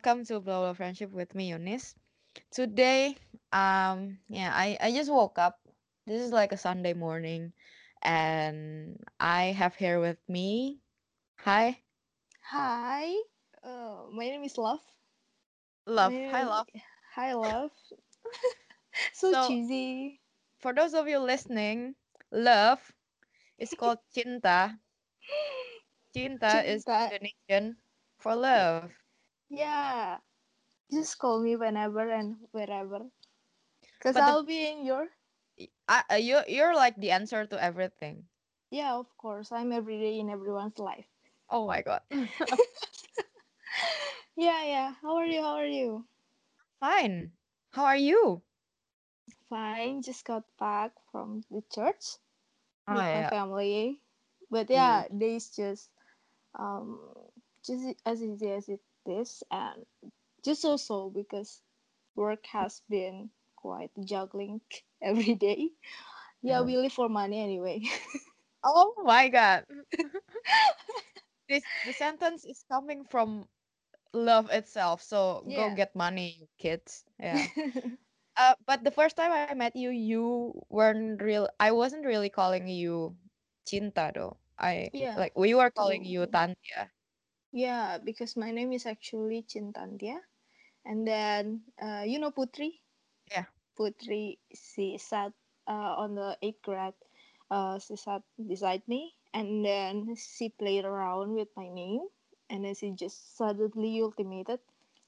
welcome to Global Friendship with me, Yunis. Today, um, yeah, I, I just woke up. This is like a Sunday morning, and I have here with me. Hi, Hi, uh, my name is Love. love. My Hi, love. Hi, Love. so, So- cheesy. For those of you listening, love is called cinta. Cinta is Cinta. Indonesian for love. Yeah. Just call me whenever and wherever. Because I'll be in your. I, uh, you you're like the answer to everything. Yeah, of course. I'm every day in everyone's life. Oh my god. Yeah, yeah. How are you? How are you? Fine. How are you? Fine. Just got back from the church Oh, with my family. But yeah, days just um just as easy as it is and just also because work has been quite juggling every day. Yeah, Yeah. we live for money anyway. Oh my god. this the sentence is coming from love itself. So go get money, kids. Yeah. Uh, but the first time I met you, you weren't real. I wasn't really calling you Cinta though. I Yeah, like we were calling you true. Tantia. Yeah, because my name is actually Cintantia. And then uh, you know Putri? Yeah. Putri she sat uh, on the eighth grade. Uh, she sat beside me, and then she played around with my name, and then she just suddenly ultimated,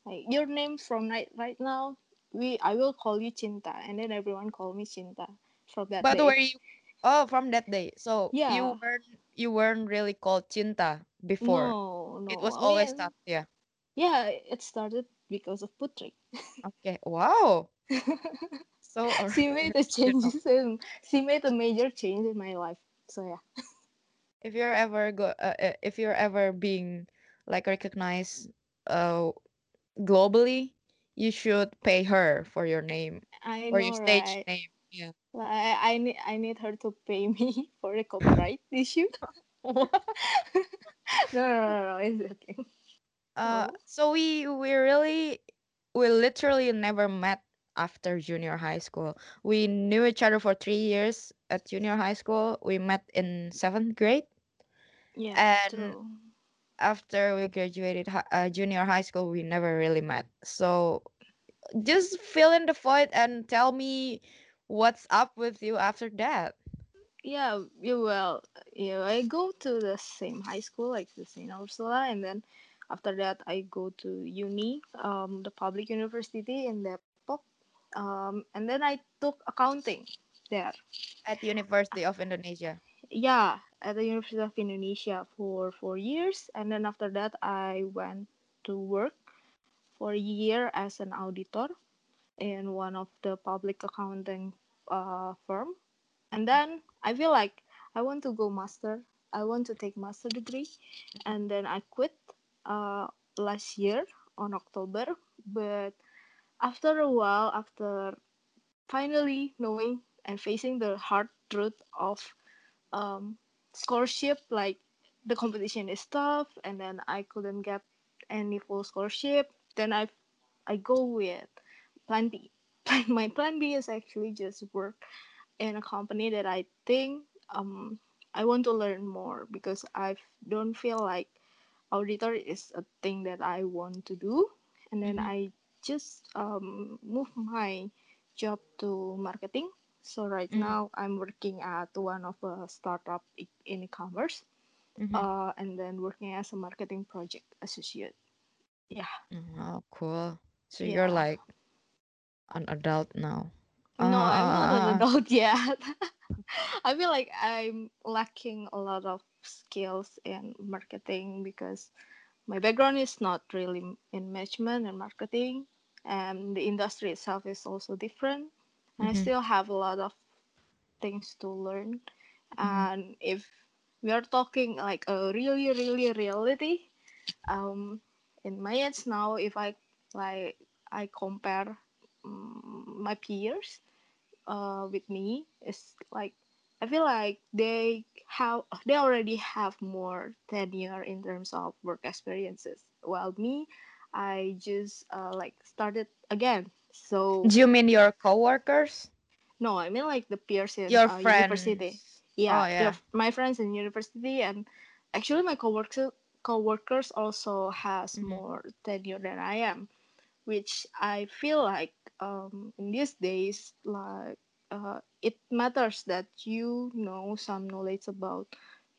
like your name from right right now, we I will call you Cinta, and then everyone call me Cinta from that But day. were you? Oh, from that day. So you weren't you weren't really called Cinta before. No, no, It was I always mean, Tantia. yeah, it started because of Putri. Okay. Wow. So she made the original. changes and she made a major change in my life. So yeah. if you're ever go uh, uh, if you're ever being like recognized uh globally you should pay her for your name I or your stage right? name yeah Like, I, I need I need her to pay me for the copyright issue. no, no, no, no, it's okay. uh so we we really we literally never met after junior high school we knew each other for three years at junior high school we met in seventh grade Yeah, And- true. after we graduated uh, junior high school we never really met so just fill in the void and tell me what's up with you after that Yeah, you well, yeah. I go to the same high school, like the Saint Ursula, and then after that I go to uni, um, the public university in Depok, um, and then I took accounting there. at university of indonesia yeah at the university of indonesia for four years and then after that i went to work for a year as an auditor in one of the public accounting uh, firm. And then i feel like i want to go master. I want to take master degree. And then i quit uh, last year on october. But after a while after finally knowing and facing the hard truth of um, scholarship like the competition is tough and then i couldn't get any full scholarship then i i go with plan b my plan b is actually just work in a company that i think um i want to learn more because i don't feel like auditor is a thing that i want to do and then Mhm. i just um move my job to marketing so right Mhm. now I'm working at one of a startup in e-commerce, Mhm. uh, and then working as a marketing project associate. Yeah, oh cool so yeah. you're like an adult now No, I'm not an Uh, adult yet. I feel like I'm lacking a lot of skills in marketing because my background is not really in management and marketing, and the industry itself is also different. And I Mhm. still have a lot of things to learn. Mhm. And if we are talking like a really, really reality, um, in my age now, if I like I compare um, my peers uh, with me, it's like I feel like they have they already have more tenure in terms of work experiences. While me, I just uh, like started again. So Do you mean your coworkers? no, I mean like the peers in Your uh, university. friends? Oh Yeah, yeah. my friends in university and actually my coworkers coworkers also has hmm more tenure than I am, which I feel like um, in these days like uh, it matters that you know some knowledge about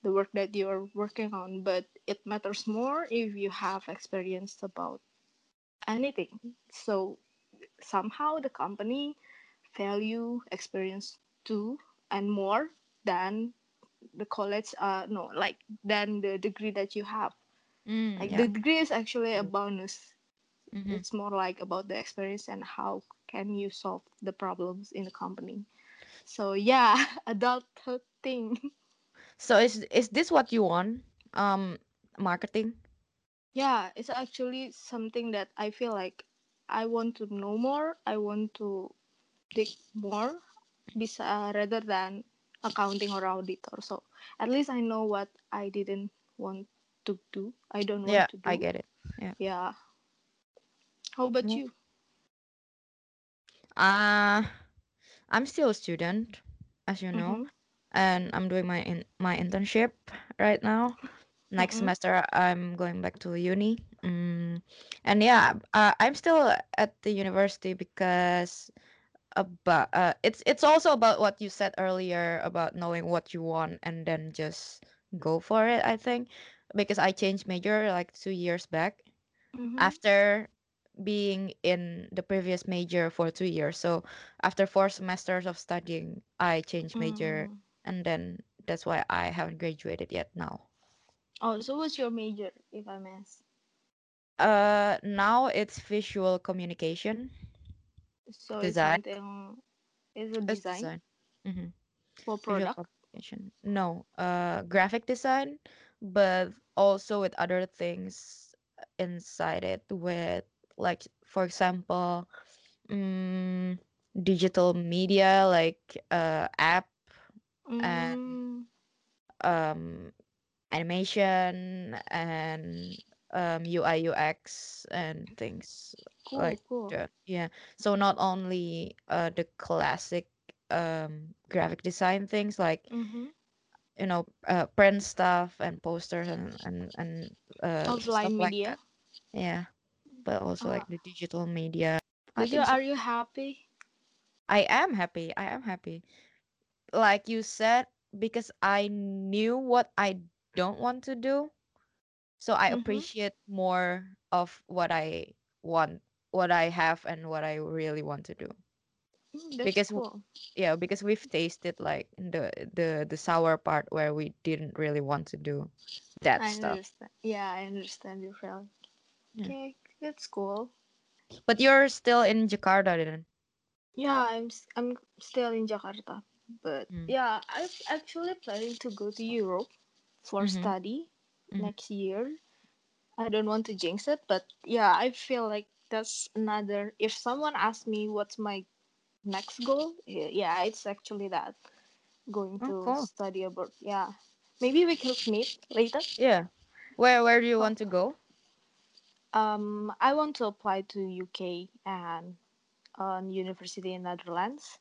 the work that you're working on, but it matters more if you have experience about anything. So somehow the company value experience too and more than the college uh no like than the degree that you have Mm, like yeah. the degree is actually a bonus hmm it's more like about the experience and how can you solve the problems in the company so yeah adulthood thing So is is this what you want? Um, marketing? yeah it's actually something that i feel like i want to know more i want to dig more bisa, uh, rather than accounting or auditor so at least i know what i didn't want to do i don't want Yeah, to I get it. Yeah. yeah how about you Uh, I'm still a student, as you know, mm-hmm. and I'm doing my in my internship right now. Next Mm-mm. semester, I'm going back to uni. Mm, and yeah, uh, I'm still at the university because about uh, it's it's also about what you said earlier about knowing what you want and then just go for it. I think because I changed major like two years back Mm-hmm. after being in the previous major for two years. So after four semesters of studying, I changed major, Mm. and then that's why I haven't graduated yet now. oh so what's your major if i may ask Uh, now it's visual communication so it's design. something is a It's design design. hmm for product communication. No, uh, graphic design, but also with other things inside it. With like, for example, mm, digital media like uh, app and mm, um, animation and um, UI UX and things cool like cool that. Yeah. So not only uh, the classic um, graphic design things like mm-hmm. you know uh, print stuff and posters and and and uh, like media that. Yeah. But also like the digital media. I you think so. are you happy I am happy. I am happy. like you said, because I knew what I don't want to do. So I mm-hmm. appreciate more of what I want, what I have, and what I really want to do. mm, that's Because cool yeah, because we've tasted like the the the sour part where we didn't really want to do that i stuff. understand yeah i understand you, feeling Yeah. okay that's cool But you're still in Jakarta, then? yeah i'm i'm still in jakarta but Mm. yeah i'm actually planning to go to europe for Mm-hmm. study Mm-hmm. next year I don't want to jinx it, but yeah, I feel like that's another. If someone asks me what's my next goal, yeah, it's actually that going Oh, to cool. study abroad. Yeah, maybe we can meet later. Yeah. Where where do you Oh, want to go? Um, I want to apply to UK and um, university in Netherlands,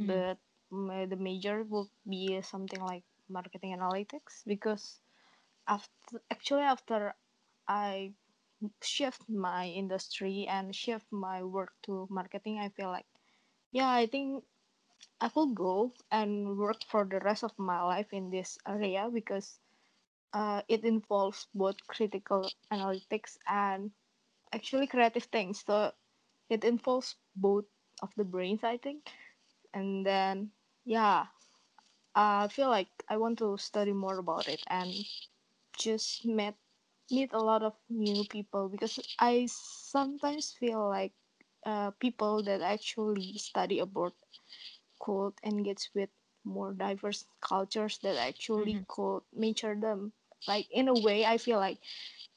Mm-hmm. but my, the major will be something like marketing analytics because after actually after I shift my industry and shift my work to marketing, I feel like, yeah, I think I could go and work for the rest of my life in this area because uh, it involves both critical analytics and actually creative things. So it involves both of the brains, I think. And then, yeah, I feel like I want to study more about it and just met meet a lot of new people because I sometimes feel like uh, people that actually study abroad could engage with more diverse cultures that actually Mm-hmm. could mature them. Like in a way, I feel like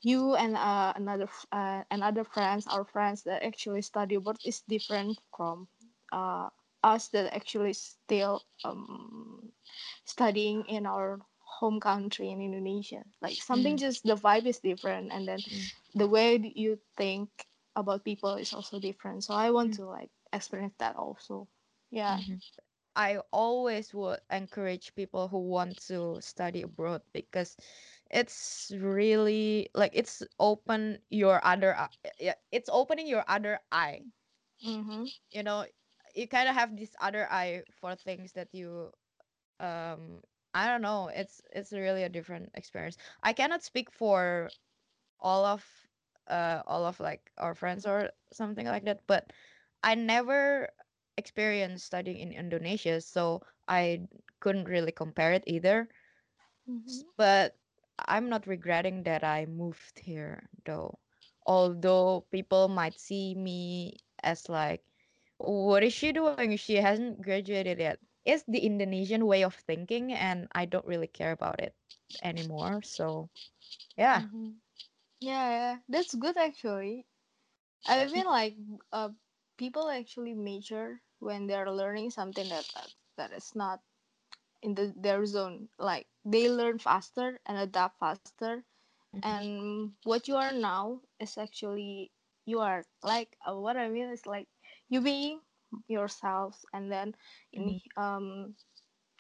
you and uh, another uh, and other friends, our friends that actually study abroad is different from uh, us that actually still um, studying in our home country in Indonesia. Like something Mm, just the vibe is different, and then mm, the way you think about people is also different. So I want mm, to like experience that also. Yeah. mhm. I always would encourage people who want to study abroad because it's really like it's open your other yeah it's opening your other eye Mhm. you know you kind of have this other eye for things that you um i don't know it's it's really a different experience i cannot speak for all of uh all of like our friends or something like that but i never experienced studying in indonesia so i couldn't really compare it either Mhm. but i'm not regretting that i moved here though although people might see me as like what is she doing she hasn't graduated yet it's the indonesian way of thinking and i don't really care about it anymore so yeah Mhm. Yeah, yeah, that's good actually. I mean, like, uh, people actually major when they're learning something that that, that is not in the their zone. Like, they learn faster and adapt faster. Mhm, And what you are now is actually you are like uh, what I mean is like you being yourselves, and then in mhm. um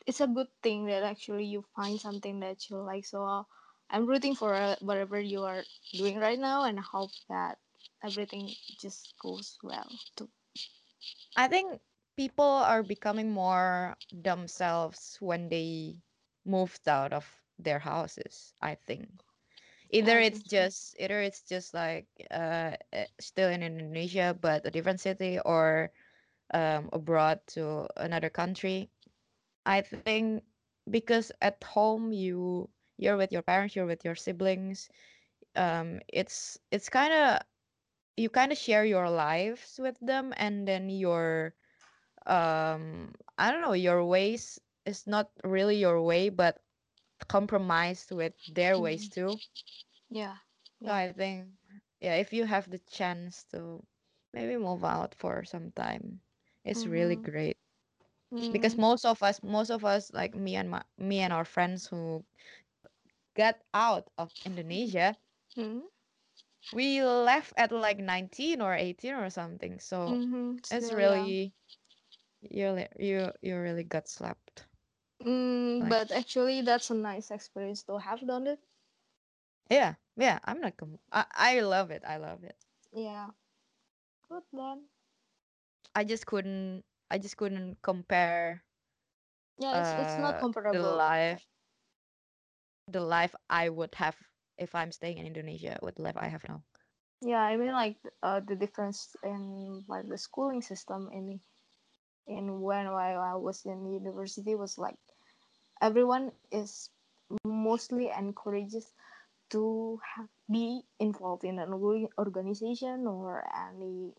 it's a good thing that actually you find something that you like. So uh, I'm rooting for uh, whatever you are doing right now, and hope that everything just goes well too. I think people are becoming more themselves when they moved out of their houses. I think either it's just either it's just like uh uh, still in Indonesia but a different city or um abroad to another country. I think because at home you you're with your parents, you're with your siblings. Um, it's it's kind of you kind of share your lives with them, and then your um i don't know your ways is not really your way but compromised with their ways Mhm. too Yeah, so i think yeah if you have the chance to maybe move out for some time it's really Mhm. great because Mhm. most of us most of us like me and my me and our friends who got out of indonesia Mhm. we left at like 19 or 18 or something so Mhm. it's really young. You really you you really got slapped Mm, like but actually, that's a nice experience to have done it. Yeah, yeah, I'm not com- I, I love it. I love it. Yeah. Good then. I just couldn't I just couldn't compare Yeah, it's it's not uh the comparable. life the life I would have if I'm staying in Indonesia with the life I have now. Yeah, I mean like uh, the difference in like the schooling system in in when while I was in university was like everyone is mostly encourages to have, be involved in an organization or any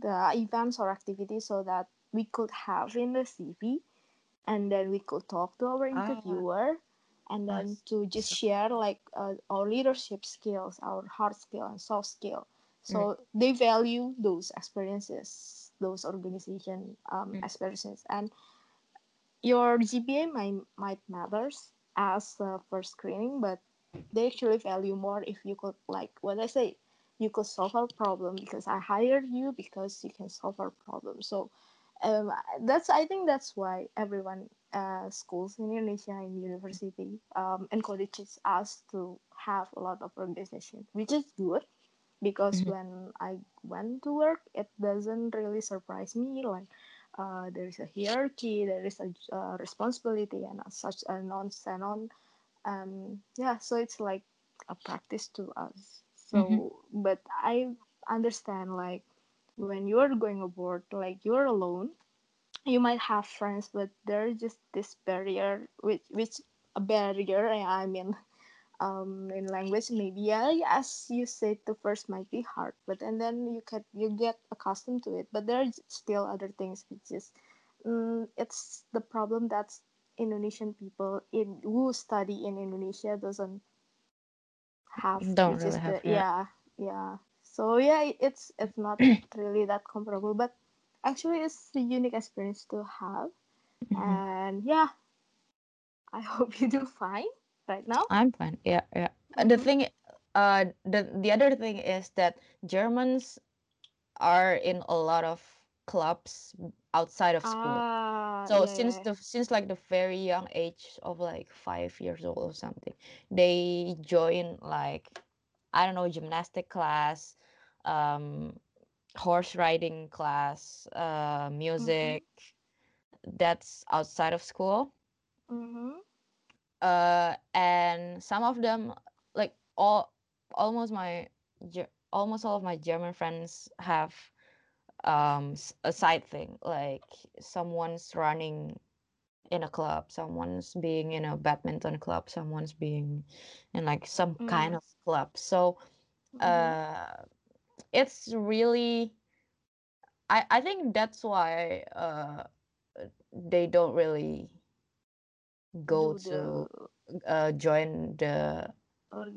the events or activities so that we could have in the CV and then we could talk to our Ah, interviewer and then us. to just share like uh, our leadership skills our hard skill and soft skill. Mm, so they value those experiences those organization um, mm, experiences and your GPA might, might matters as a first screening, but they actually value more if you could like what I say, you could solve our problem because I hired you because you can solve our problem. So um, that's I think that's why everyone uh, schools in Indonesia and university um, encourages us to have a lot of organization, which is good because mhm, when I went to work, it doesn't really surprise me. Like uh, there is a hierarchy, there is a uh, responsibility, and as such a non-canon. Um, yeah, so it's like a practice to us. So, but I understand like when you're going aboard, like you're alone. You might have friends, but there's just this barrier, which which a barrier. I mean, um in language maybe yeah as you said the first might be hard but and then you get you get accustomed to it but there are still other things which is um, it's the problem that indonesian people in who study in indonesia doesn't have don't really have yeah. yeah yeah so yeah it's it's not really that comparable but actually it's a unique experience to have Mhm. and yeah i hope you do fine right now? I'm fine. Yeah, yeah. Uh, The Mm-hmm. thing, uh, the the other thing is that Germans are in a lot of clubs outside of school. Ah, So yeah, since the since like the very young age of like five years old or something, they join like I don't know gymnastic class, um, horse riding class, uh, Mm-hmm. music. That's outside of school. Mm-hmm. Uh, and some of them like all almost my almost all of my German friends have um a side thing like someone's running in a club someone's being in a badminton club someone's being in like some kind Mm-hmm. of club so Mm-hmm. uh it's really i i think that's why uh they don't really go to uh join the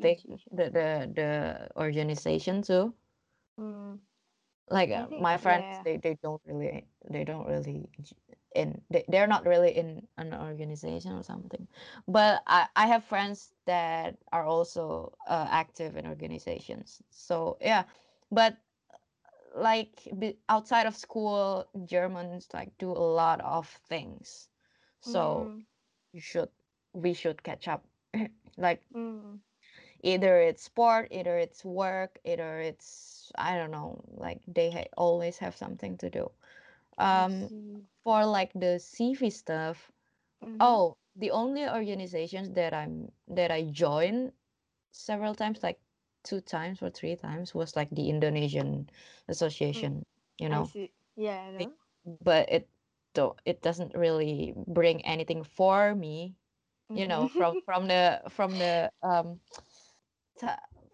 thing organization. the the, the organization too. Mm, like uh, think, my friends yeah. they, they don't really they don't really in they, they're not really in an organization or something. But i i have friends that are also uh, active in organizations. So yeah. But like outside of school germans like do a lot of things. So Mm, you should we should catch up like mm, either it's sport either it's work either it's i don't know like they ha- always have something to do um for like the cv stuff Mm-hmm. oh the only organizations that i'm that i joined several times like two times or three times was like the indonesian Mm, association you I know see. Yeah, I know. but it do it doesn't really bring anything for me you know Mm-hmm. from from the from the um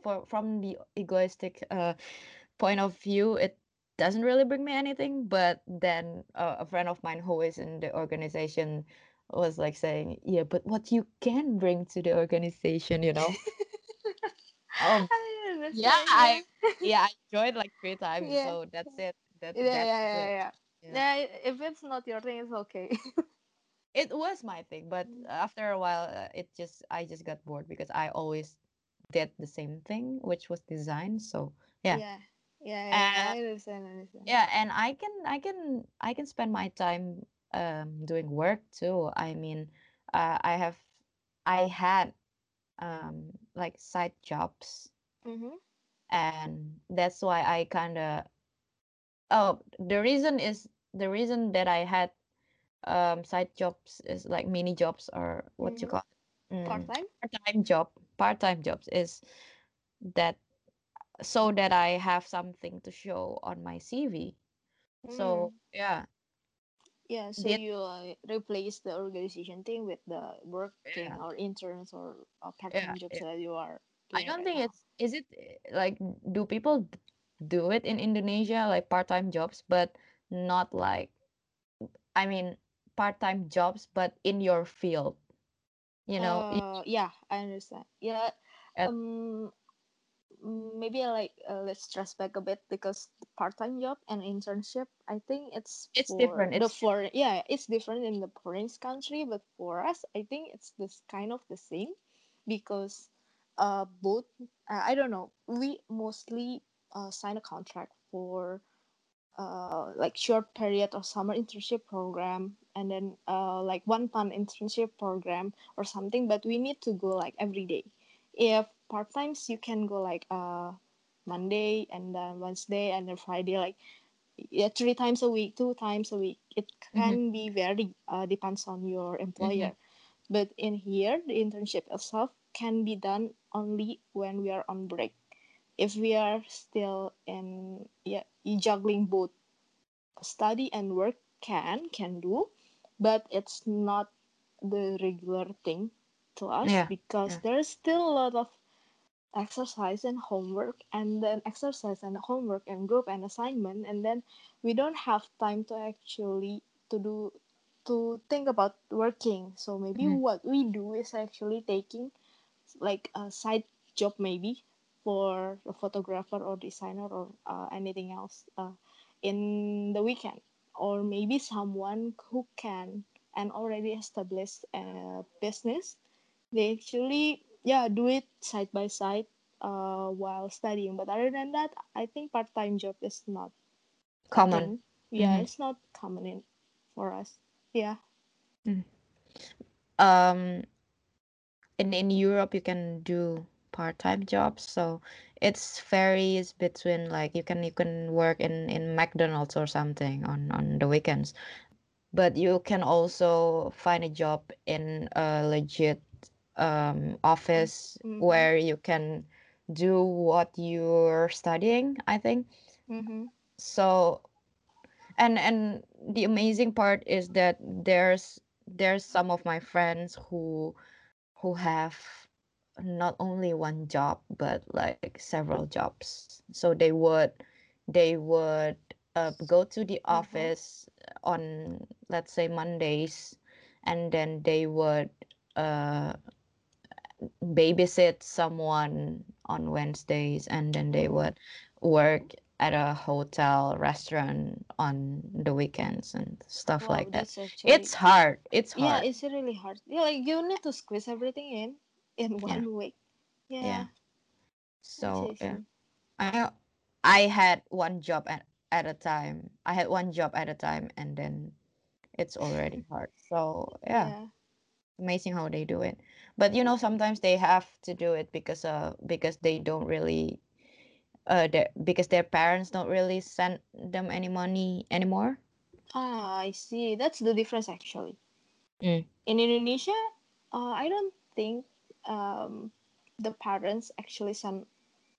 for from the egoistic uh, point of view, it doesn't really bring me anything. But then uh, a friend of mine who is in the organization was like saying, "Yeah, but what you can bring to the organization, you know?" Um, I yeah, I yeah. yeah I joined like three times, Yeah. so that's it. That Yeah, that's yeah, yeah, it. yeah. Yeah. Yeah, if it's not your thing, it's okay. It was my thing, but after a while, uh, it just I just got bored because I always did the same thing, which was design. So yeah, yeah. Yeah, yeah, yeah. and I understand, I understand. yeah, and I can I can I can spend my time um doing work too. I mean, uh, I have I had um like side jobs, Mm-hmm. and that's why I kind of oh the reason is the reason that I had um side jobs is like mini jobs or what you Mm-hmm. call mm, time? part-time job part-time jobs is that so that I have something to show on my CV. So Mm. yeah, Yeah, so did you uh, replace the organization thing with the working yeah or interns or uh, part yeah jobs yeah. that you are I don't right think now. it's is it eh, like do people do it in Indonesia like part-time jobs, but not like I mean part-time jobs, but in your field. You know, Uh, yeah, I understand. Yeah, at, um, maybe I like uh, let's stress back a bit because part-time job and internship i think it's it's different. the foreign yeah it's different in the foreign country but for us i think it's this kind of the same because uh both uh, i don't know we mostly uh, sign a contract for uh, like short period of summer internship program and then uh, like one month internship program or something but we need to go like every day. If part times you can go like uh monday and then wednesday and then friday like yeah three times a week two times a week. It can be very uh, depends on your employer. But in here the internship itself can be done only when we are on break if we are still in yeah juggling both study and work can can do but it's not the regular thing to us yeah, because yeah. there's still a lot of exercise and homework and then exercise and homework and group and assignment and then we don't have time to actually to do to think about working so maybe mhm, what we do is actually taking like a side job maybe for a photographer or designer or uh, anything else uh, in the weekend. Or maybe someone who can and already established a business they actually yeah do it side by side uh while studying. But other than that i think part-time job is not Common. thing. Yeah hmm it's not common in for us. Yeah. Um, in in Europe, you can do part-time jobs, so it's varies between like you can you can work in in McDonald's or something on on the weekends, but you can also find a job in a legit um office mm-hmm. where you can do what you're studying, I think. Mm-hmm. So and and the amazing part is that there's there's some of my friends who who have not only one job but like several jobs so they would they would uh, go to the Uh-huh. office on let's say mondays and then they would uh, babysit someone on wednesdays and then they Mm-hmm. would work at a hotel restaurant on the weekends and stuff wow like that actually it's hard it's yeah it's really hard yeah like you need to squeeze everything in in yeah. one week. Yeah. Yeah. So I yeah I I had one job at at a time. I had one job at a time and then it's already hard. So yeah, yeah. Amazing how they do it. But you know, sometimes they have to do it because uh because they don't really uh their, because their parents don't really send them any money anymore. ah i see. That's the difference actually. Mm, in Indonesia, uh, I don't think um, the parents actually some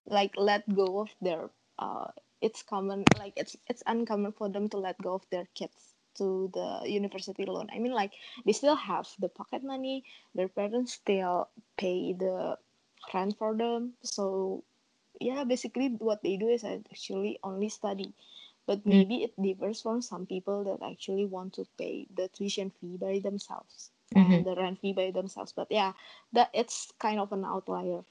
like let go of their. Uh, it's common like it's it's uncommon for them to let go of their kids to the university loan. I mean, like they still have the pocket money. Their parents still pay the rent for them. So yeah, basically what they do is actually only study. But mm, maybe it differs from some people that actually want to pay the tuition fee by themselves mm-hmm, and the rent fee by themselves. But yeah, that it's kind of an outlier.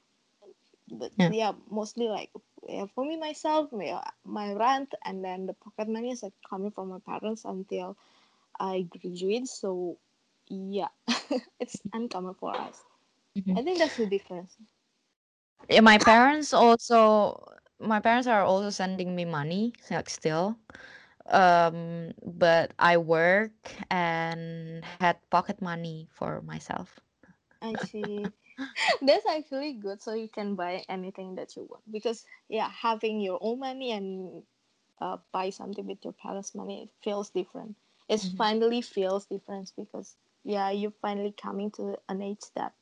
But yeah. yeah, mostly like yeah, for me myself, my, my rent and then the pocket money is like coming from my parents until I graduate. So yeah, it's uncommon for us. mhm. I think that's the difference. Yeah, my parents also my parents are also sending me money like still Um, but I work and had pocket money for myself. I see. That's actually good, so you can buy anything that you want. Because yeah, having your own money and uh, buy something with your parents' money it feels different. It Mhm, finally feels different because yeah, you're finally coming to an age that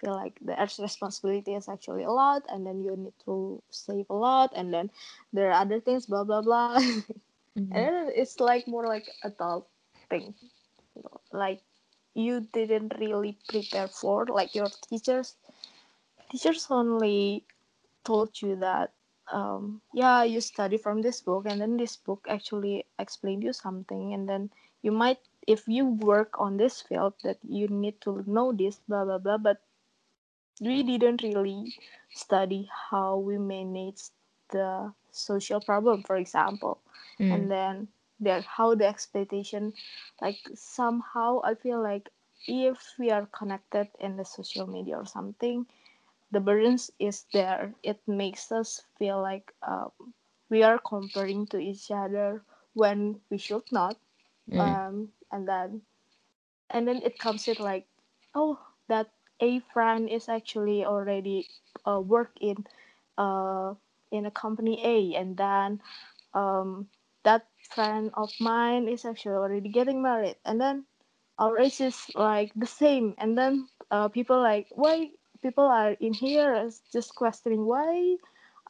feel like the extra responsibility is actually a lot, and then you need to save a lot, and then there are other things, blah blah blah, and mhm, then it's like more like adult thing, you know, like you didn't really prepare for like your teachers. Teachers only told you that um, yeah you study from this book and then this book actually explained you something and then you might if you work on this field that you need to know this blah blah blah but we didn't really study how we manage the social problem for example. Mm, and then the how the expectation like somehow i feel like if we are connected in the social media or something the burdens is there. It makes us feel like um, we are comparing to each other when we should not. Mm, um, and then and then it comes with like oh that a friend is actually already uh, work in uh, in a company a and then um, that friend of mine is actually already getting married and then our age is like the same and then uh, people like why people are in here is just questioning why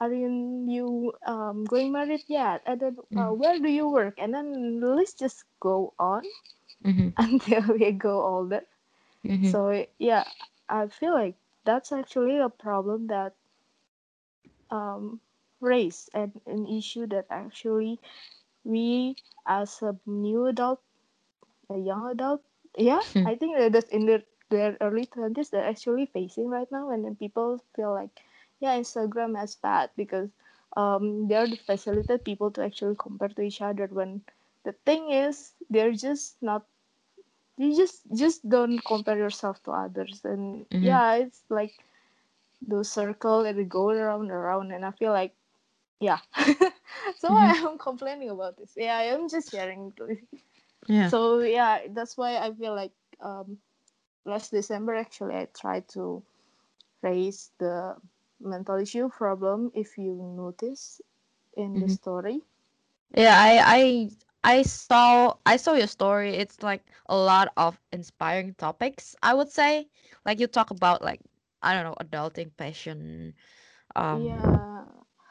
aren't you um, going married yet? And then uh, mm, where do you work? And then let's just go on mhm, until we go older. Mhm, so yeah i feel like that's actually a problem that um, raised and an issue that actually we as a new adult a young adult yeah mm, i think that that's in their, their early 20s they're actually facing right now and then people feel like yeah instagram is bad because um, they're the facilitate people to actually compare to each other when the thing is they're just not you just just don't compare yourself to others and Mm-hmm. yeah it's like the circle and they go around and around and i feel like yeah so Mm-hmm. i am complaining about this yeah i am just sharing. Yeah. so yeah that's why i feel like um last december actually i tried to raise the mental issue problem if you notice in the Mm-hmm. story Yeah, I I I saw I saw your story. It's like a lot of inspiring topics, I would say. Like you talk about like I don't know, adulting, passion, um, yeah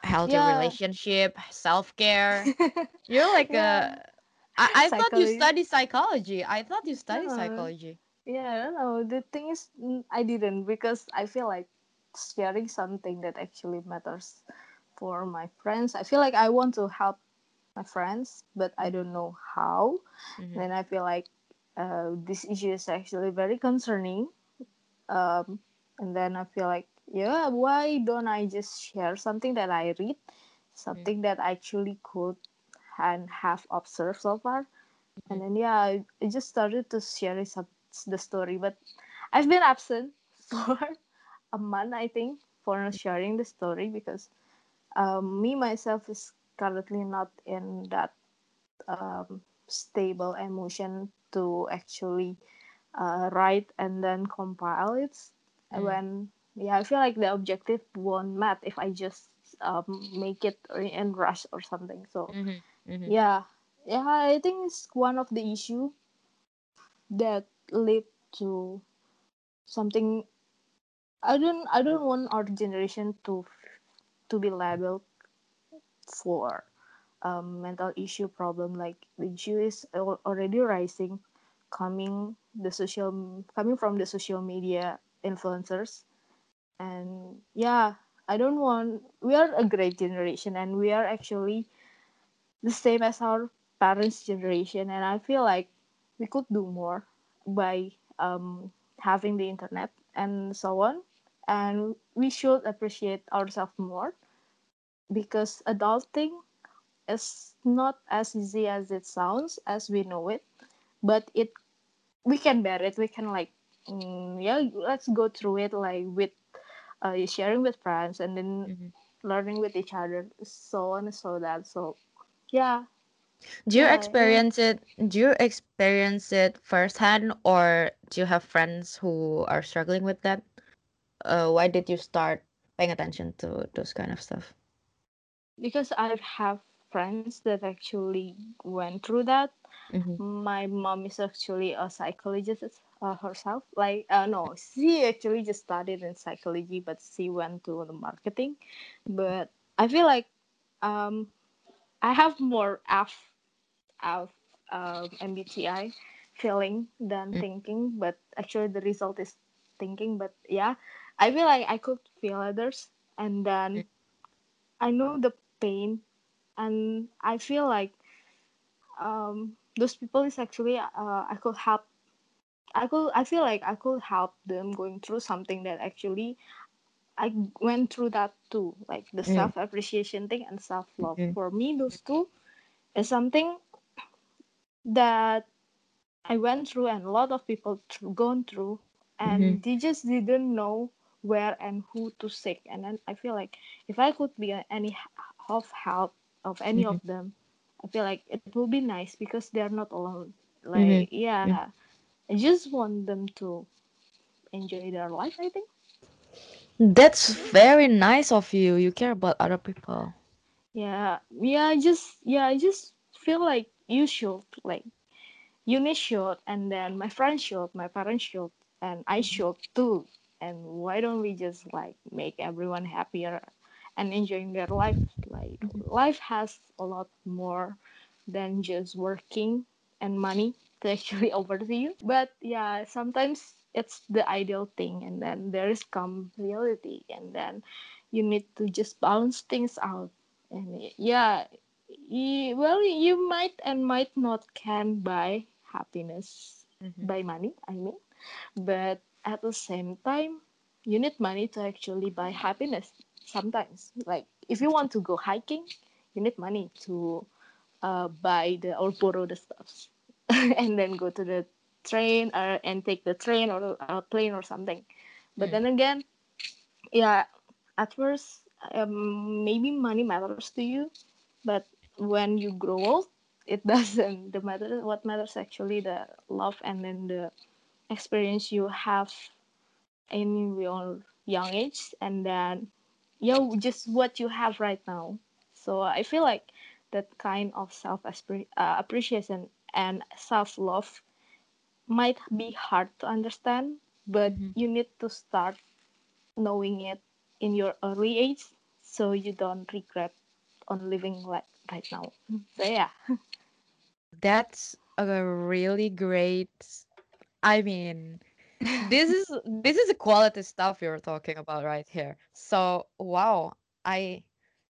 healthy yeah relationship, self-care. You're like yeah a I, I thought you study psychology. I thought you study no psychology. Yeah, I don't know. The thing is, mm, I didn't because I feel like sharing something that actually matters for my friends. I feel like I want to help my friends, but I don't know how. Mm-hmm. Then I feel like uh, this issue is actually very concerning. Um, and then I feel like, yeah, why don't I just share something that I read, something that I actually could and have observed so far? Mm-hmm. And then yeah, I, I just started to share some the story, but I've been absent for a month, I think, for not sharing the story because um, me myself is currently not in that um, stable emotion to actually uh, write and then compile it. Mm-hmm. When yeah, I feel like the objective won't met if I just um, make it in rush or something. So Mm-hmm. Mm-hmm. yeah, yeah, I think it's one of the issue that lead to something I don't I don't want our generation to to be labeled for um, mental issue problem like the issue is already rising coming the social coming from the social media influencers and yeah I don't want we are a great generation and we are actually the same as our parents generation. And I feel like we could do more by um, having the internet and so on. And we should appreciate ourselves more because adulting is not as easy as it sounds as we know it. But it we can bear it. We can like mm, yeah let's go through it like with uh, sharing with friends and then Mm-hmm. learning with each other so on and so that so yeah Do you yeah yeah experience it? Do you experience it firsthand, or do you have friends who are struggling with that? Uh, why did you start paying attention to those kind of stuff? because i have friends that actually went through that Mm-hmm. my mom is actually a psychologist uh, herself. Like uh, no she actually just studied in psychology but she went to the marketing. But i feel like um i have more f of um, mbti feeling than thinking but actually the result is thinking. But yeah i feel like i could feel others. And then i know the pain. And i feel like um those people is actually uh, i could help I could I feel like I could help them going through something that actually I went through that too, like the Mm-hmm. self appreciation thing and self love. Mm-hmm. For me, those two is something that I went through and a lot of people tr- gone through, Mm-hmm. and they just didn't know where and who to seek. And then I feel like if I could be a- any of help of any of them, I feel like it will be nice because they are not alone. Like Mm-hmm. yeah, I just want them to enjoy their life. I think. That's very nice of you. You care about other people. Yeah, yeah, I just yeah, I just feel like you should like Uni should and then my friend should, my parents should, and I should too. And why don't we just like make everyone happier and enjoying their life? Like life has a lot more than just working and money to actually oversee you. But yeah, sometimes it's the ideal thing and then there is come reality and then you need to just balance things out. And yeah, you, well, you might and might not can buy happiness Mm-hmm. by money, I mean, but at the same time, you need money to actually buy happiness sometimes. Like, if you want to go hiking, you need money to uh, buy the or borrow the stuff and then go to the train or and take the train or a plane or something. But Mm. then again yeah at first um, maybe money matters to you but when you grow old it doesn't the matter what matters actually the love and then the experience you have in your young age. And then yeah just what you have right now. So i feel like that kind of self uh, appreciation and self love might be hard to understand but Mhm. you need to start knowing it in your early age so you don't regret on living like right now so yeah That's a really great. I mean, this is this is the quality stuff you're talking about right here. So wow, I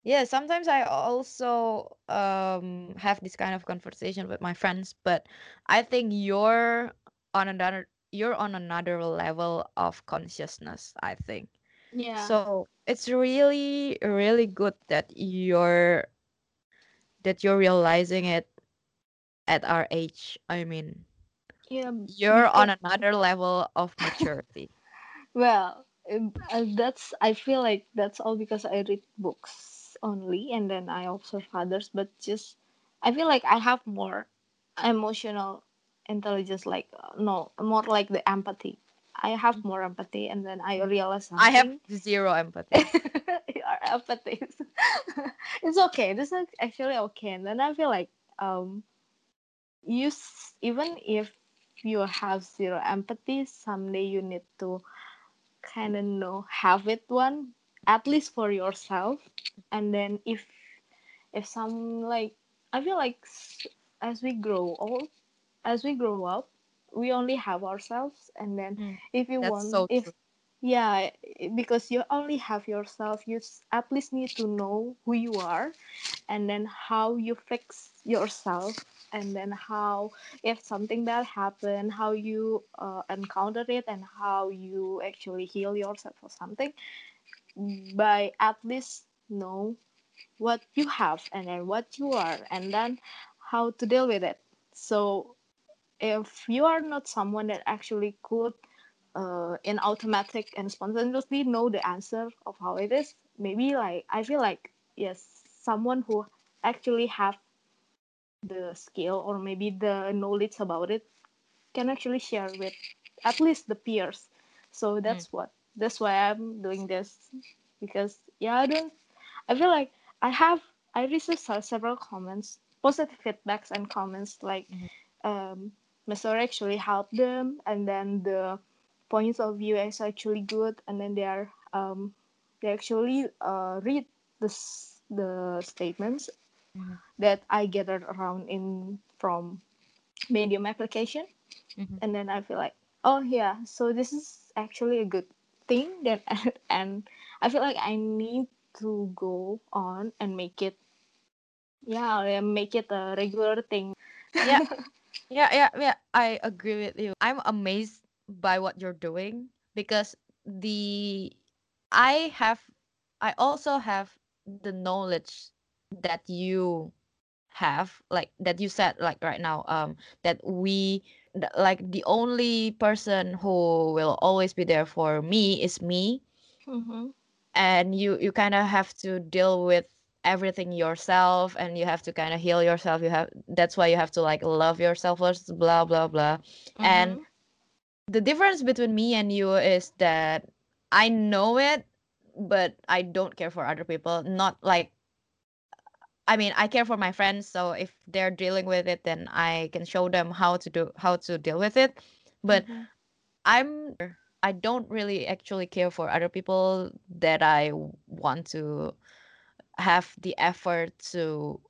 yeah, sometimes I also um have this kind of conversation with my friends, but I think you're on another you're on another level of consciousness, I think. yeah So it's really really good that you're that you're realizing it at our age. I mean, yeah you're on another level of maturity. Well, um, uh, that's I feel like that's all because I read books only, and then I observe others. But just I feel like I have more emotional intelligence, like uh, no, more like the empathy. I have more empathy, and then I realize I have zero empathy. Your empathy, is- it's okay. This is actually okay, and then I feel like um, you s- even if you have zero empathy, someday you need to kind of know have it one at least for yourself and then if if some like i feel like as we grow old as we grow up we only have ourselves and then Mm, if you want so if true. yeah because you only have yourself you at least need to know who you are and then how you fix yourself and then how if something bad happened how you uh, encounter it and how you actually heal yourself or something by at least know what you have and then what you are and then how to deal with it. So if you are not someone that actually could uh, in automatic and spontaneously know the answer of how it is maybe like i feel like yes someone who actually have the skill or maybe the knowledge about it can actually share with at least the peers. So Mm, that's what that's why i'm doing this. Because yeah i don't i feel like i have i received several comments positive feedbacks and comments like mhm, um my story actually helped them and then the points of view is actually good and then they are um they actually uh read the the statements mhm, that i gathered around in from medium application. Mhm. and then i feel like oh yeah so this is actually a good thing that and i feel like i need to go on and make it yeah make it a regular thing Yeah, yeah, yeah, yeah. I agree with you. I'm amazed by what you're doing because the I have I also have the knowledge that you have like that you said like right now um that we like the only person who will always be there for me is me mm-hmm. and you you kind of have to deal with everything yourself and you have to kind of heal yourself you have that's why you have to like love yourself first blah blah blah and Mm-hmm. the difference between me and you is that i know it but i don't care for other people not like I mean, I care for my friends, so if they're dealing with it, then I can show them how to do how to deal with it. But Mm-hmm. I'm I don't really actually care for other people that I want to have the effort to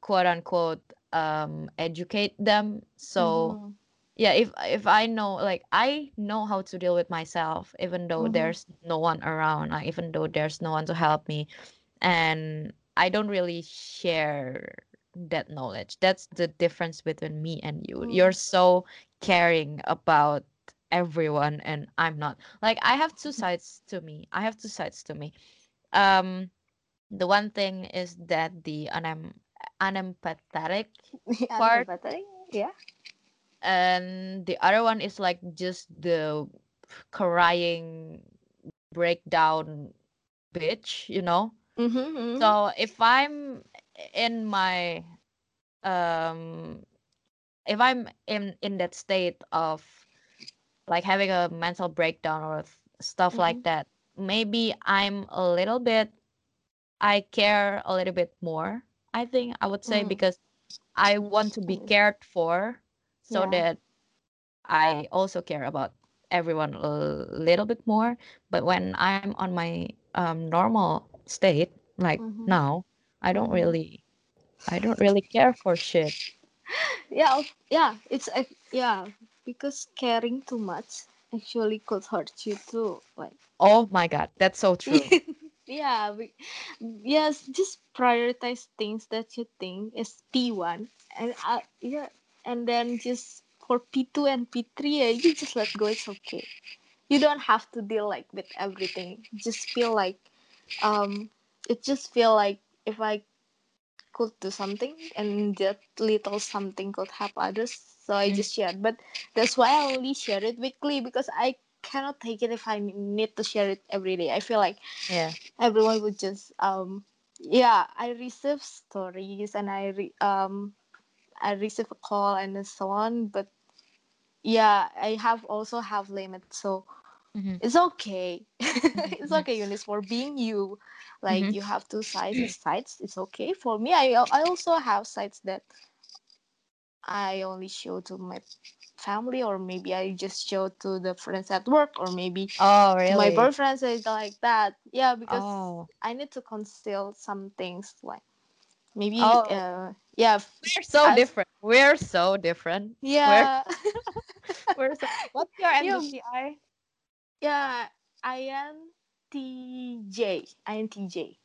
quote unquote um educate them. So Mm-hmm. yeah, if if I know like I know how to deal with myself even though Mm-hmm. there's no one around, like, even though there's no one to help me and I don't really share that knowledge. That's the difference between me and you. You're so caring about everyone and I'm not. Like I have two sides to me. I have two sides to me. Um the one thing is that the unem- unempathetic part I, yeah and the other one is like just the crying breakdown bitch, you know. Mm-hmm. So if I'm in my um if I'm in in that state of like having a mental breakdown or stuff like Mm-hmm. that, maybe I'm a little bit I care a little bit more. I think I would say Mm. because I want to be cared for so Yeah. that I also care about everyone a little bit more. But when I'm on my um, normal state, like Mm-hmm. now, I don't Mm-hmm. really, I don't really care for shit. Yeah. Yeah. It's uh, yeah because caring too much actually could hurt you too. Like Oh my god, that's so true. yeah. We, yes. Just prioritize things that you think is P one and uh, yeah, and then just for P two and P three, yeah, you just let go. It's okay. You don't have to deal like with everything. Just feel like um, it just feel like if I could do something and that little something could help others so i Mm, just shared but that's why i only share it weekly because i cannot take it if i need to share it every day. I feel like yeah. everyone would just um yeah i receive stories and i re- um i receive a call and so on but yeah i have also have limits so hmm it's okay. It's hmm okay eunice for being you. Like hmm you have two sides sides it's okay. For me i i also have sides that i only show to my family or maybe i just show to the friends at work or maybe Oh, to my boyfriend and like that. Yeah because Oh, i need to conceal some things like maybe oh, uh yeah we're so as different. We're so different. We're yeah. We're so. What's your MBTI? Yeah intj intj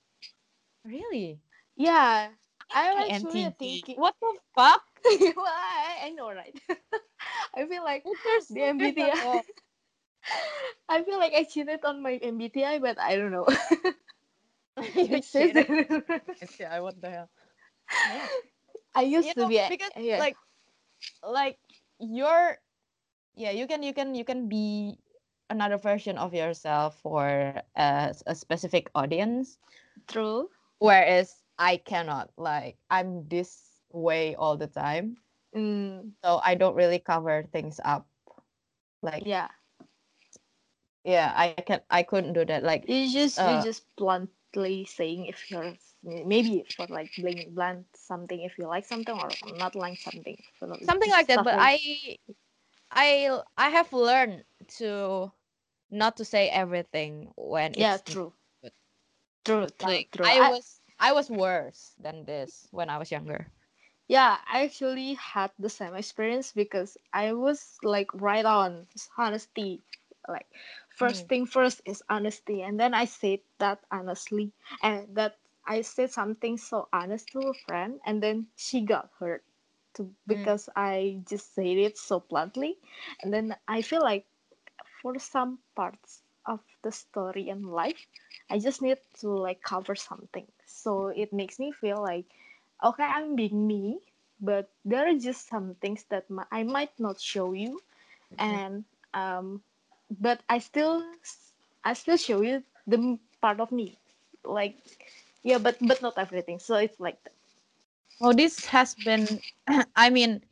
Really? Yeah, I'm actually INTJ. thinking. What the fuck? well, I, I know, right? I feel like They're the. MBTI. Oh, I feel like I cheated on my MBTI, but I don't know. you it says cheated. that MBTI. What the hell? Yeah. I You used to know, be. Because yeah. like like you're yeah you can you can you can be another version of yourself for a, a specific audience True. whereas i cannot like i'm this way all the time Mm, so i don't really cover things up like yeah. yeah i can i couldn't do that like You just you uh just bluntly saying if you're maybe for like blank blunt something if you like something or not like something. Something like that but like i i i have learned to not to say everything when yeah. it's True. good. True. True. like True. i I was i was worse than this when i was younger Yeah, I actually had the same experience because I was like right on honesty. Like first Mm, thing first is honesty, and then I said that honestly, and that I said something so honest to a friend, and then she got hurt, to mm, because I just said it so bluntly, and then I feel like for some parts of the story and life, I just need to like cover something, so it makes me feel like okay, I'm being me, but there are just some things that mi- I might not show you, mhm. and um, but I still I still show you the part of me, like yeah, but but not everything. So it's like that. Well, this has been. I mean,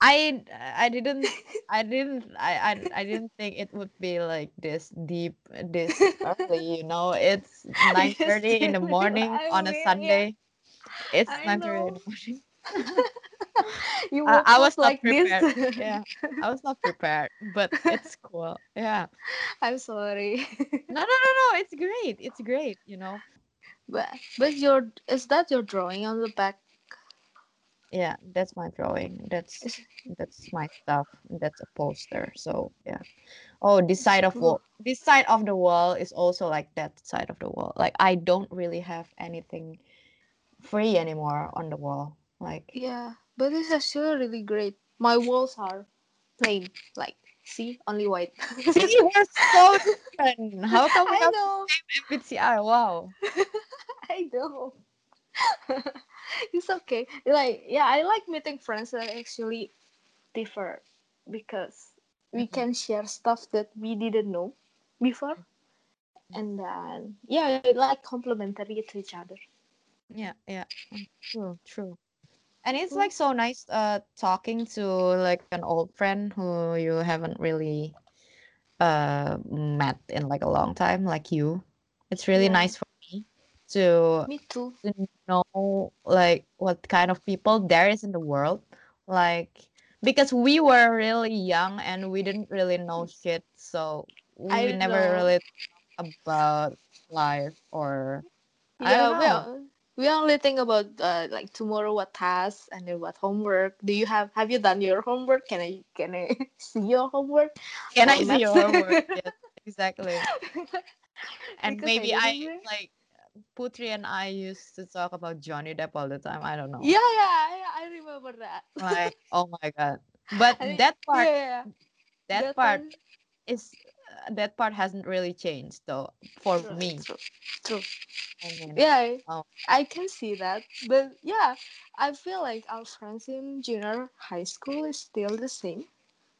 I I didn't I didn't I, I I didn't think it would be like this deep this early. You know, it's nine thirty in the morning on a mean, yeah, Sunday. It's nine thirty in the morning. You I, woke I was not like this. prepared. Yeah, I was not prepared, but it's cool. Yeah. I'm sorry, No, no, no, no. It's great. It's great. You know. but but your is that your drawing on the back? Yeah, that's my drawing. That's that's my stuff. That's a poster. So yeah. Oh, this side of wall. This side of the wall is also like that side of the wall. Like I don't really have anything free anymore on the wall. Like Yeah, but it's actually really great. My walls are plain, like see, only white. see, we're so different. How come we I have know, same MBTI? Wow. I know. it's okay. Like yeah, I like meeting friends that actually differ because we Mhm. can share stuff that we didn't know before and then yeah like complementary to each other Yeah, yeah. True, true. And it's Mm, like so nice uh talking to like an old friend who you haven't really uh met in like a long time like you. It's really yeah nice for to me too to know like what kind of people there is in the world. Like because we were really young and we didn't really know shit, so we i never know really about life or I don't yeah we know. we only think about uh, like tomorrow what tasks and then what homework do you have have you done your homework can i can i see your homework Can I see your homework? Yes, exactly. And because maybe I remember like Putri and I used to talk about Johnny Depp all the time. I don't know. yeah yeah yeah i remember that Like, oh my God. But I mean, that part, yeah yeah. that that part is uh, that part hasn't really changed though for true me. true true I mean, yeah I, oh, I can see that but yeah i feel like our friends in junior high school is still the same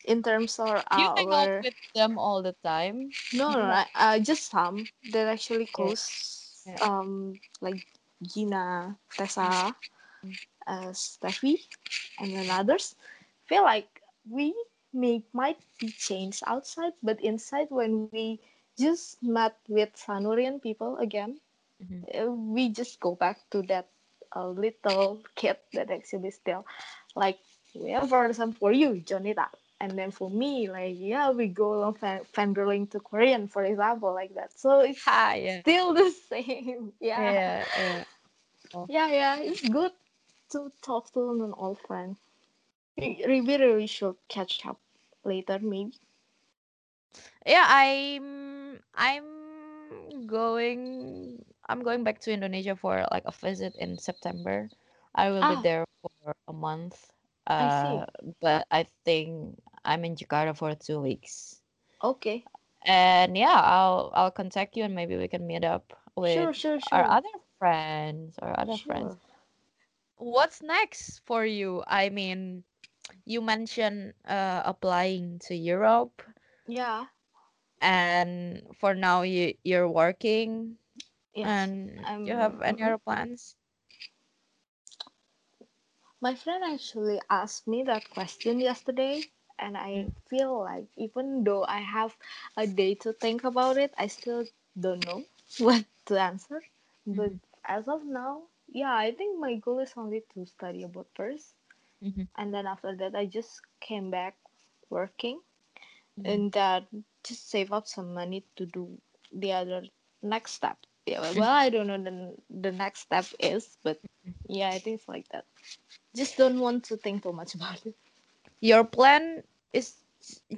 in terms of you hang out our with them all the time. no no you? I- uh, just some that actually close. Um like gina tessa Mm, uh, steffi and then others. Feel like we may might be changed outside but inside when we just met with sanurian people again mhm, uh, we just go back to that uh, little kid that actually still like we have some for you jonita and then for me like yeah we go fan- fangirling to korean for example like that so it's Ha, yeah, still the same yeah yeah, yeah. Oh. yeah yeah it's good to talk to an old friend we we really should catch up later maybe Yeah, I'm I'm going I'm going back to Indonesia for like a visit in September. I will be ah there for a month. i Uh, see but I think I'm in Jakarta for two weeks. okay And yeah, I'll I'll contact you and maybe we can meet up with sure sure sure. our other friends or other friends. What's next for you? I mean, you mentioned uh, applying to Europe yeah and for now you you're working yes and you i'm have any other plans My friend actually asked me that question yesterday, and I feel like even though I have a day to think about it, I still don't know what to answer. But mhm, as of now, yeah, I think my goal is only to study about first, mhm, and then after that, I just came back working, mhm. and that just save up some money to do the other next step. Yeah, well, I don't know the the next step is, but yeah, I think it's like that. Just don't want to think too much about it. your plan is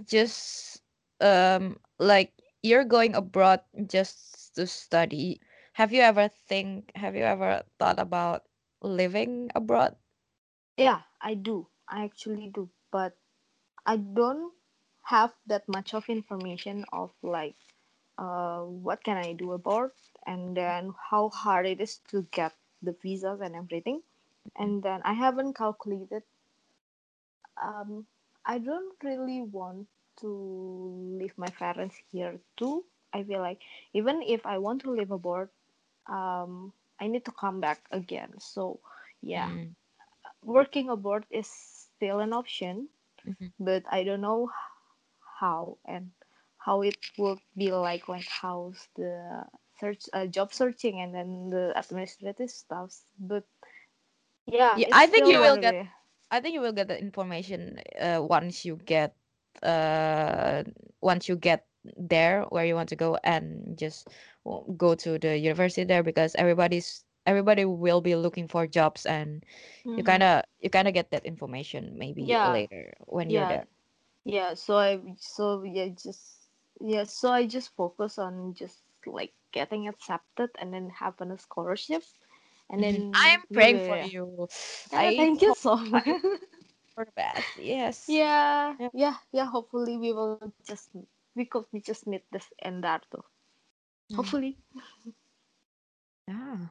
just um like you're going abroad just to study have you ever think have you ever thought about living abroad Yeah, I do. I actually do. But I don't have that much of information of like uh what can I do abroad and then how hard it is to get the visas and everything. And then I haven't calculated um I don't really want to leave my parents here too. I feel like even if I want to live abroad, um I need to come back again. So yeah, Mm, working abroad is still an option, mhm. but I don't know how and how it would be like like how's the search uh, job searching and then the administrative stuffs. But yeah, yeah i think you will get. I think you will get the information uh, once you get uh once you get there where you want to go and just go to the university there because everybody's everybody will be looking for jobs and you Mm-hmm. kind of you kind of get that information maybe Yeah, later when you're yeah, there. yeah. So I so yeah just yeah so I just focus on just like getting accepted and then having a scholarship and Mhm. I'm then praying for you. yeah I thank you so much. for the best. Yes. Yeah, Yeah. yeah, yeah. Hopefully, we will just we could we just meet this and that though. Mm. Hopefully, Yeah.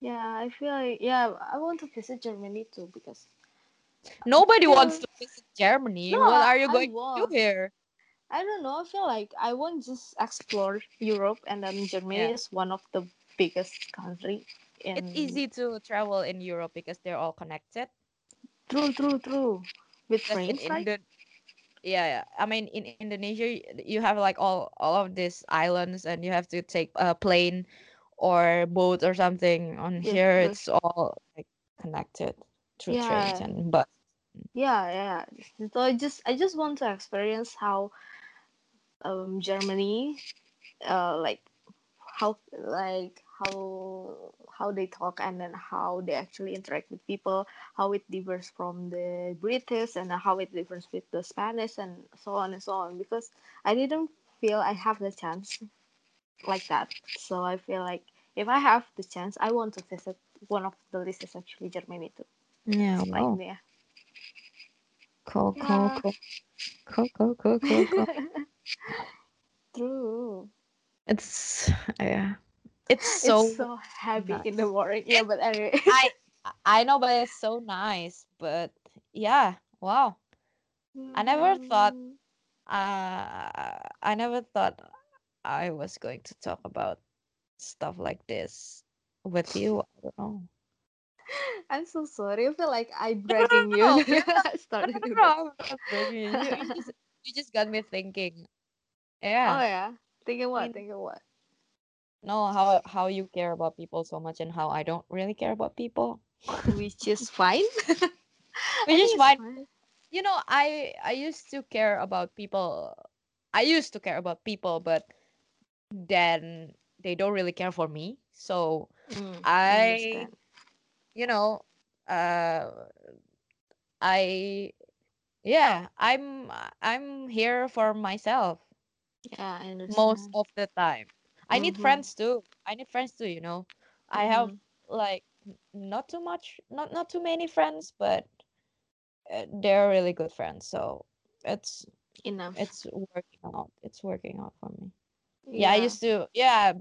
yeah. I feel like yeah. I want to visit Germany too because Nobody wants to visit Germany. No, What are you I going to do here? I don't know. I feel like I want just explore Europe, and then Germany Yeah. is one of the biggest country It's easy to travel in Europe because they're all connected. True, true, true. With Because in trains, right? Indo yeah, yeah. I mean in Indonesia you have like all all of these islands and you have to take a plane or boat or something. On Yes, here yes. it's all like connected through trains Yeah, and bus. yeah, yeah. So I just, I just want to experience how um Germany, uh, like how like how how they talk and then how they actually interact with people how it differs from the british and how it differs with the spanish and so on and so on because i didn't feel i have the chance like that so i feel like if i have the chance i want to visit one of the list is actually germany too Yeah, like well. yeah Cool, cool, yeah cool. Cool, cool, cool, cool, cool. true It's yeah. It's it's so so heavy in the nice. morning yeah but anyway I I know, but it's so nice. But yeah, wow. I never thought Mm. uh I never thought I was going to talk about stuff like this with you. I don't know. I'm so sorry. I feel like I No, no, bragging you. no, you're not. I no, started with no, that. no. I'm not you. Just, you just got me thinking. Yeah. Oh Yeah. Thinking I what? mean, Thinking what? No, how how you care about people so much and how I don't really care about people, Which is fine. which is fine. fine. You know, I I used to care about people. I used to care about people, but then they don't really care for me. So Mm, I I, you know, uh, I yeah, I'm I'm here for myself Yeah, I most of the time. I need Mm-hmm. friends too. I need friends too, you know. I have Mm-hmm. like not too much, not not too many friends, but uh, they're really good friends. So it's Enough. it's working out. It's working out for me. Yeah, I used to. Yeah,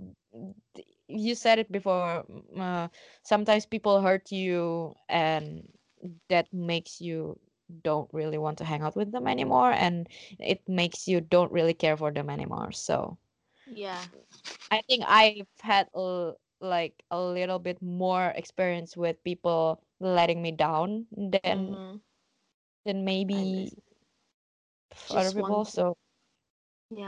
you said it before. Uh, sometimes people hurt you, and that makes you don't really want to hang out with them anymore, and it makes you don't really care for them anymore. So Yeah. I think I've had a, like a little bit more experience with people letting me down than Mm-hmm. than maybe other people. to. So,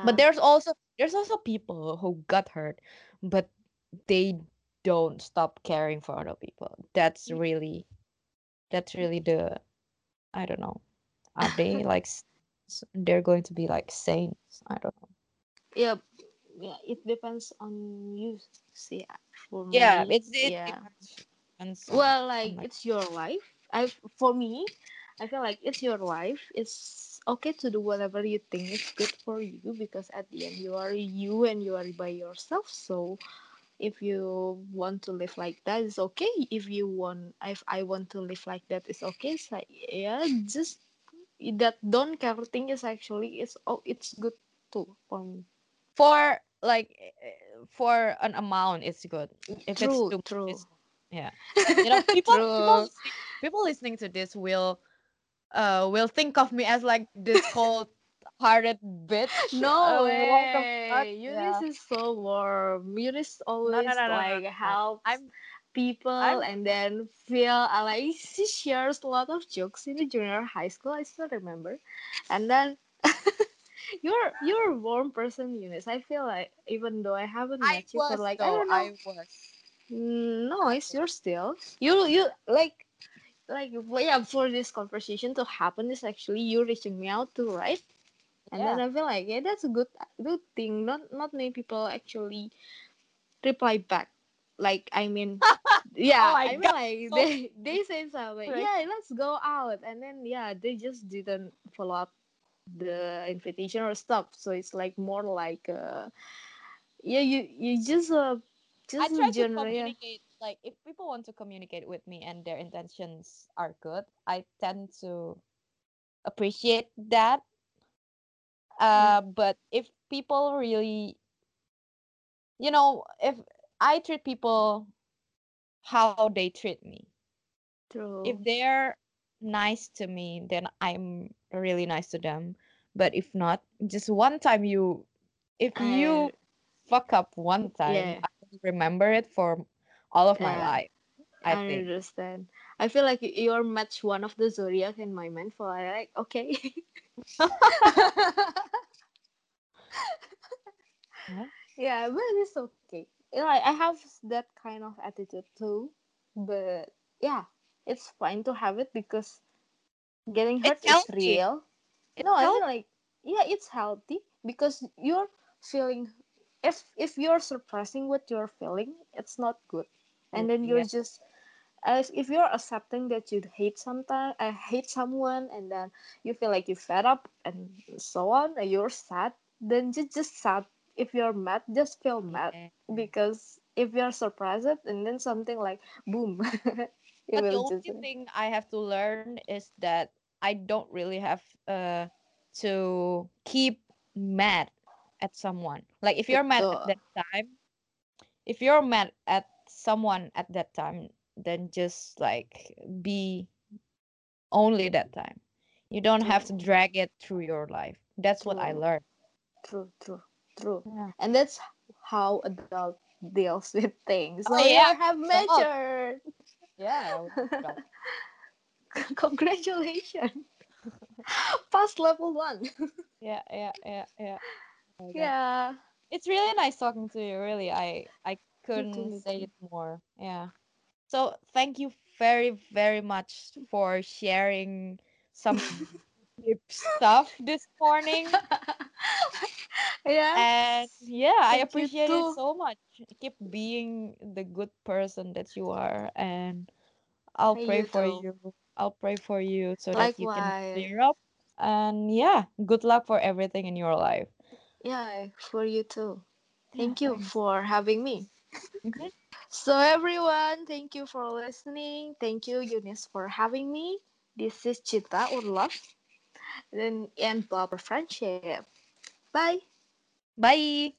but there's also there's also people who got hurt, but they don't stop caring for other people. That's really that's really the I don't know. Are they like they're going to be like saints? I don't know. yeah. Yeah. It depends on you. See, for me Yeah, it's it yeah. depends Well, like it's your life. I for me, I feel like it's your life. It's okay to do whatever you think is good for you because at the end you are you and you are by yourself. So if you want to live like that, it's okay. If you want, if I want to live like that, it's okay. Like yeah, just that don't care thing is actually it's oh it's good too for me. For like eh, for an amount it's good. If it's True, too much, true, it's yeah. You know, people people people listening to this will uh will think of me as like this cold hearted bitch. No Uh, what the fuck? way! Eunice Yeah. is so warm. Eunice always no no no. like helps I'm people I'm and then feel like she shares a lot of jokes in the junior high school. I still remember, and then you're you're a warm person, Eunice. I feel like even though I haven't I met you for was like I don't know, I was. no, it's you're still you you like like yeah for this conversation to happen is actually you reaching me out to right and then Yeah. I feel like yeah, that's a good good thing. Not not many people actually reply back. Like I mean, Oh yeah, my I mean god. like they they say something. like Yeah, let's go out, and then yeah, they just didn't follow up the invitation or stuff. So it's like more like uh yeah, you you just uh just a try to general yeah. communicate like if people want to communicate with me and their intentions are good, I tend to appreciate that. Mm, Uh but if people really you know, if I treat people how they treat me. True. if they're nice to me, then I'm really nice to them. But if not, just one time you, if you fuck up one time, yeah, I remember it for all of my yeah, life. I I understand. I feel like you're much one of the zodiac in my mind. For I like okay. Yeah. yeah, but it's okay. Like I have that kind of attitude too, but yeah, it's fine to have it because getting hurt It's is healthy. real. It's No, I mean like yeah, it's healthy because you're feeling if if you're suppressing what you're feeling, it's not good. And then you're Yeah. just as if you're accepting that you hate sometime I uh, hate someone and then you feel like you're fed up and so on and you're sad, then just just sad. If you're mad, just feel mad because if you're surprised and then something like boom, you But the only thing I have to learn is that I don't really have uh to keep mad at someone. Like if you're mad at that time, if you're mad at someone at that time, then just like be only that time. You don't have to drag it through your life. That's what I learned. true true true Yeah. and that's how adult deals with things so Oh you yeah, have measured. Yeah. congratulations past level one Yeah, yeah, yeah, yeah. Oh yeah It's really nice talking to you. Really, I I couldn't me say too it more. Yeah. So thank you very very much for sharing some deep stuff this morning. yeah And yeah, I thank you appreciate it so much. Keep being the good person that you are, and I'll hey pray you for too you. I'll pray for you so that you can clear up. And yeah, good luck for everything in your life. yeah for you too Yeah, thank you for having me Mhm. So, everyone, thank you for listening. Thank you, Eunice, for having me. This is Chita or Love, and Bob for Friendship. Bye. Bye.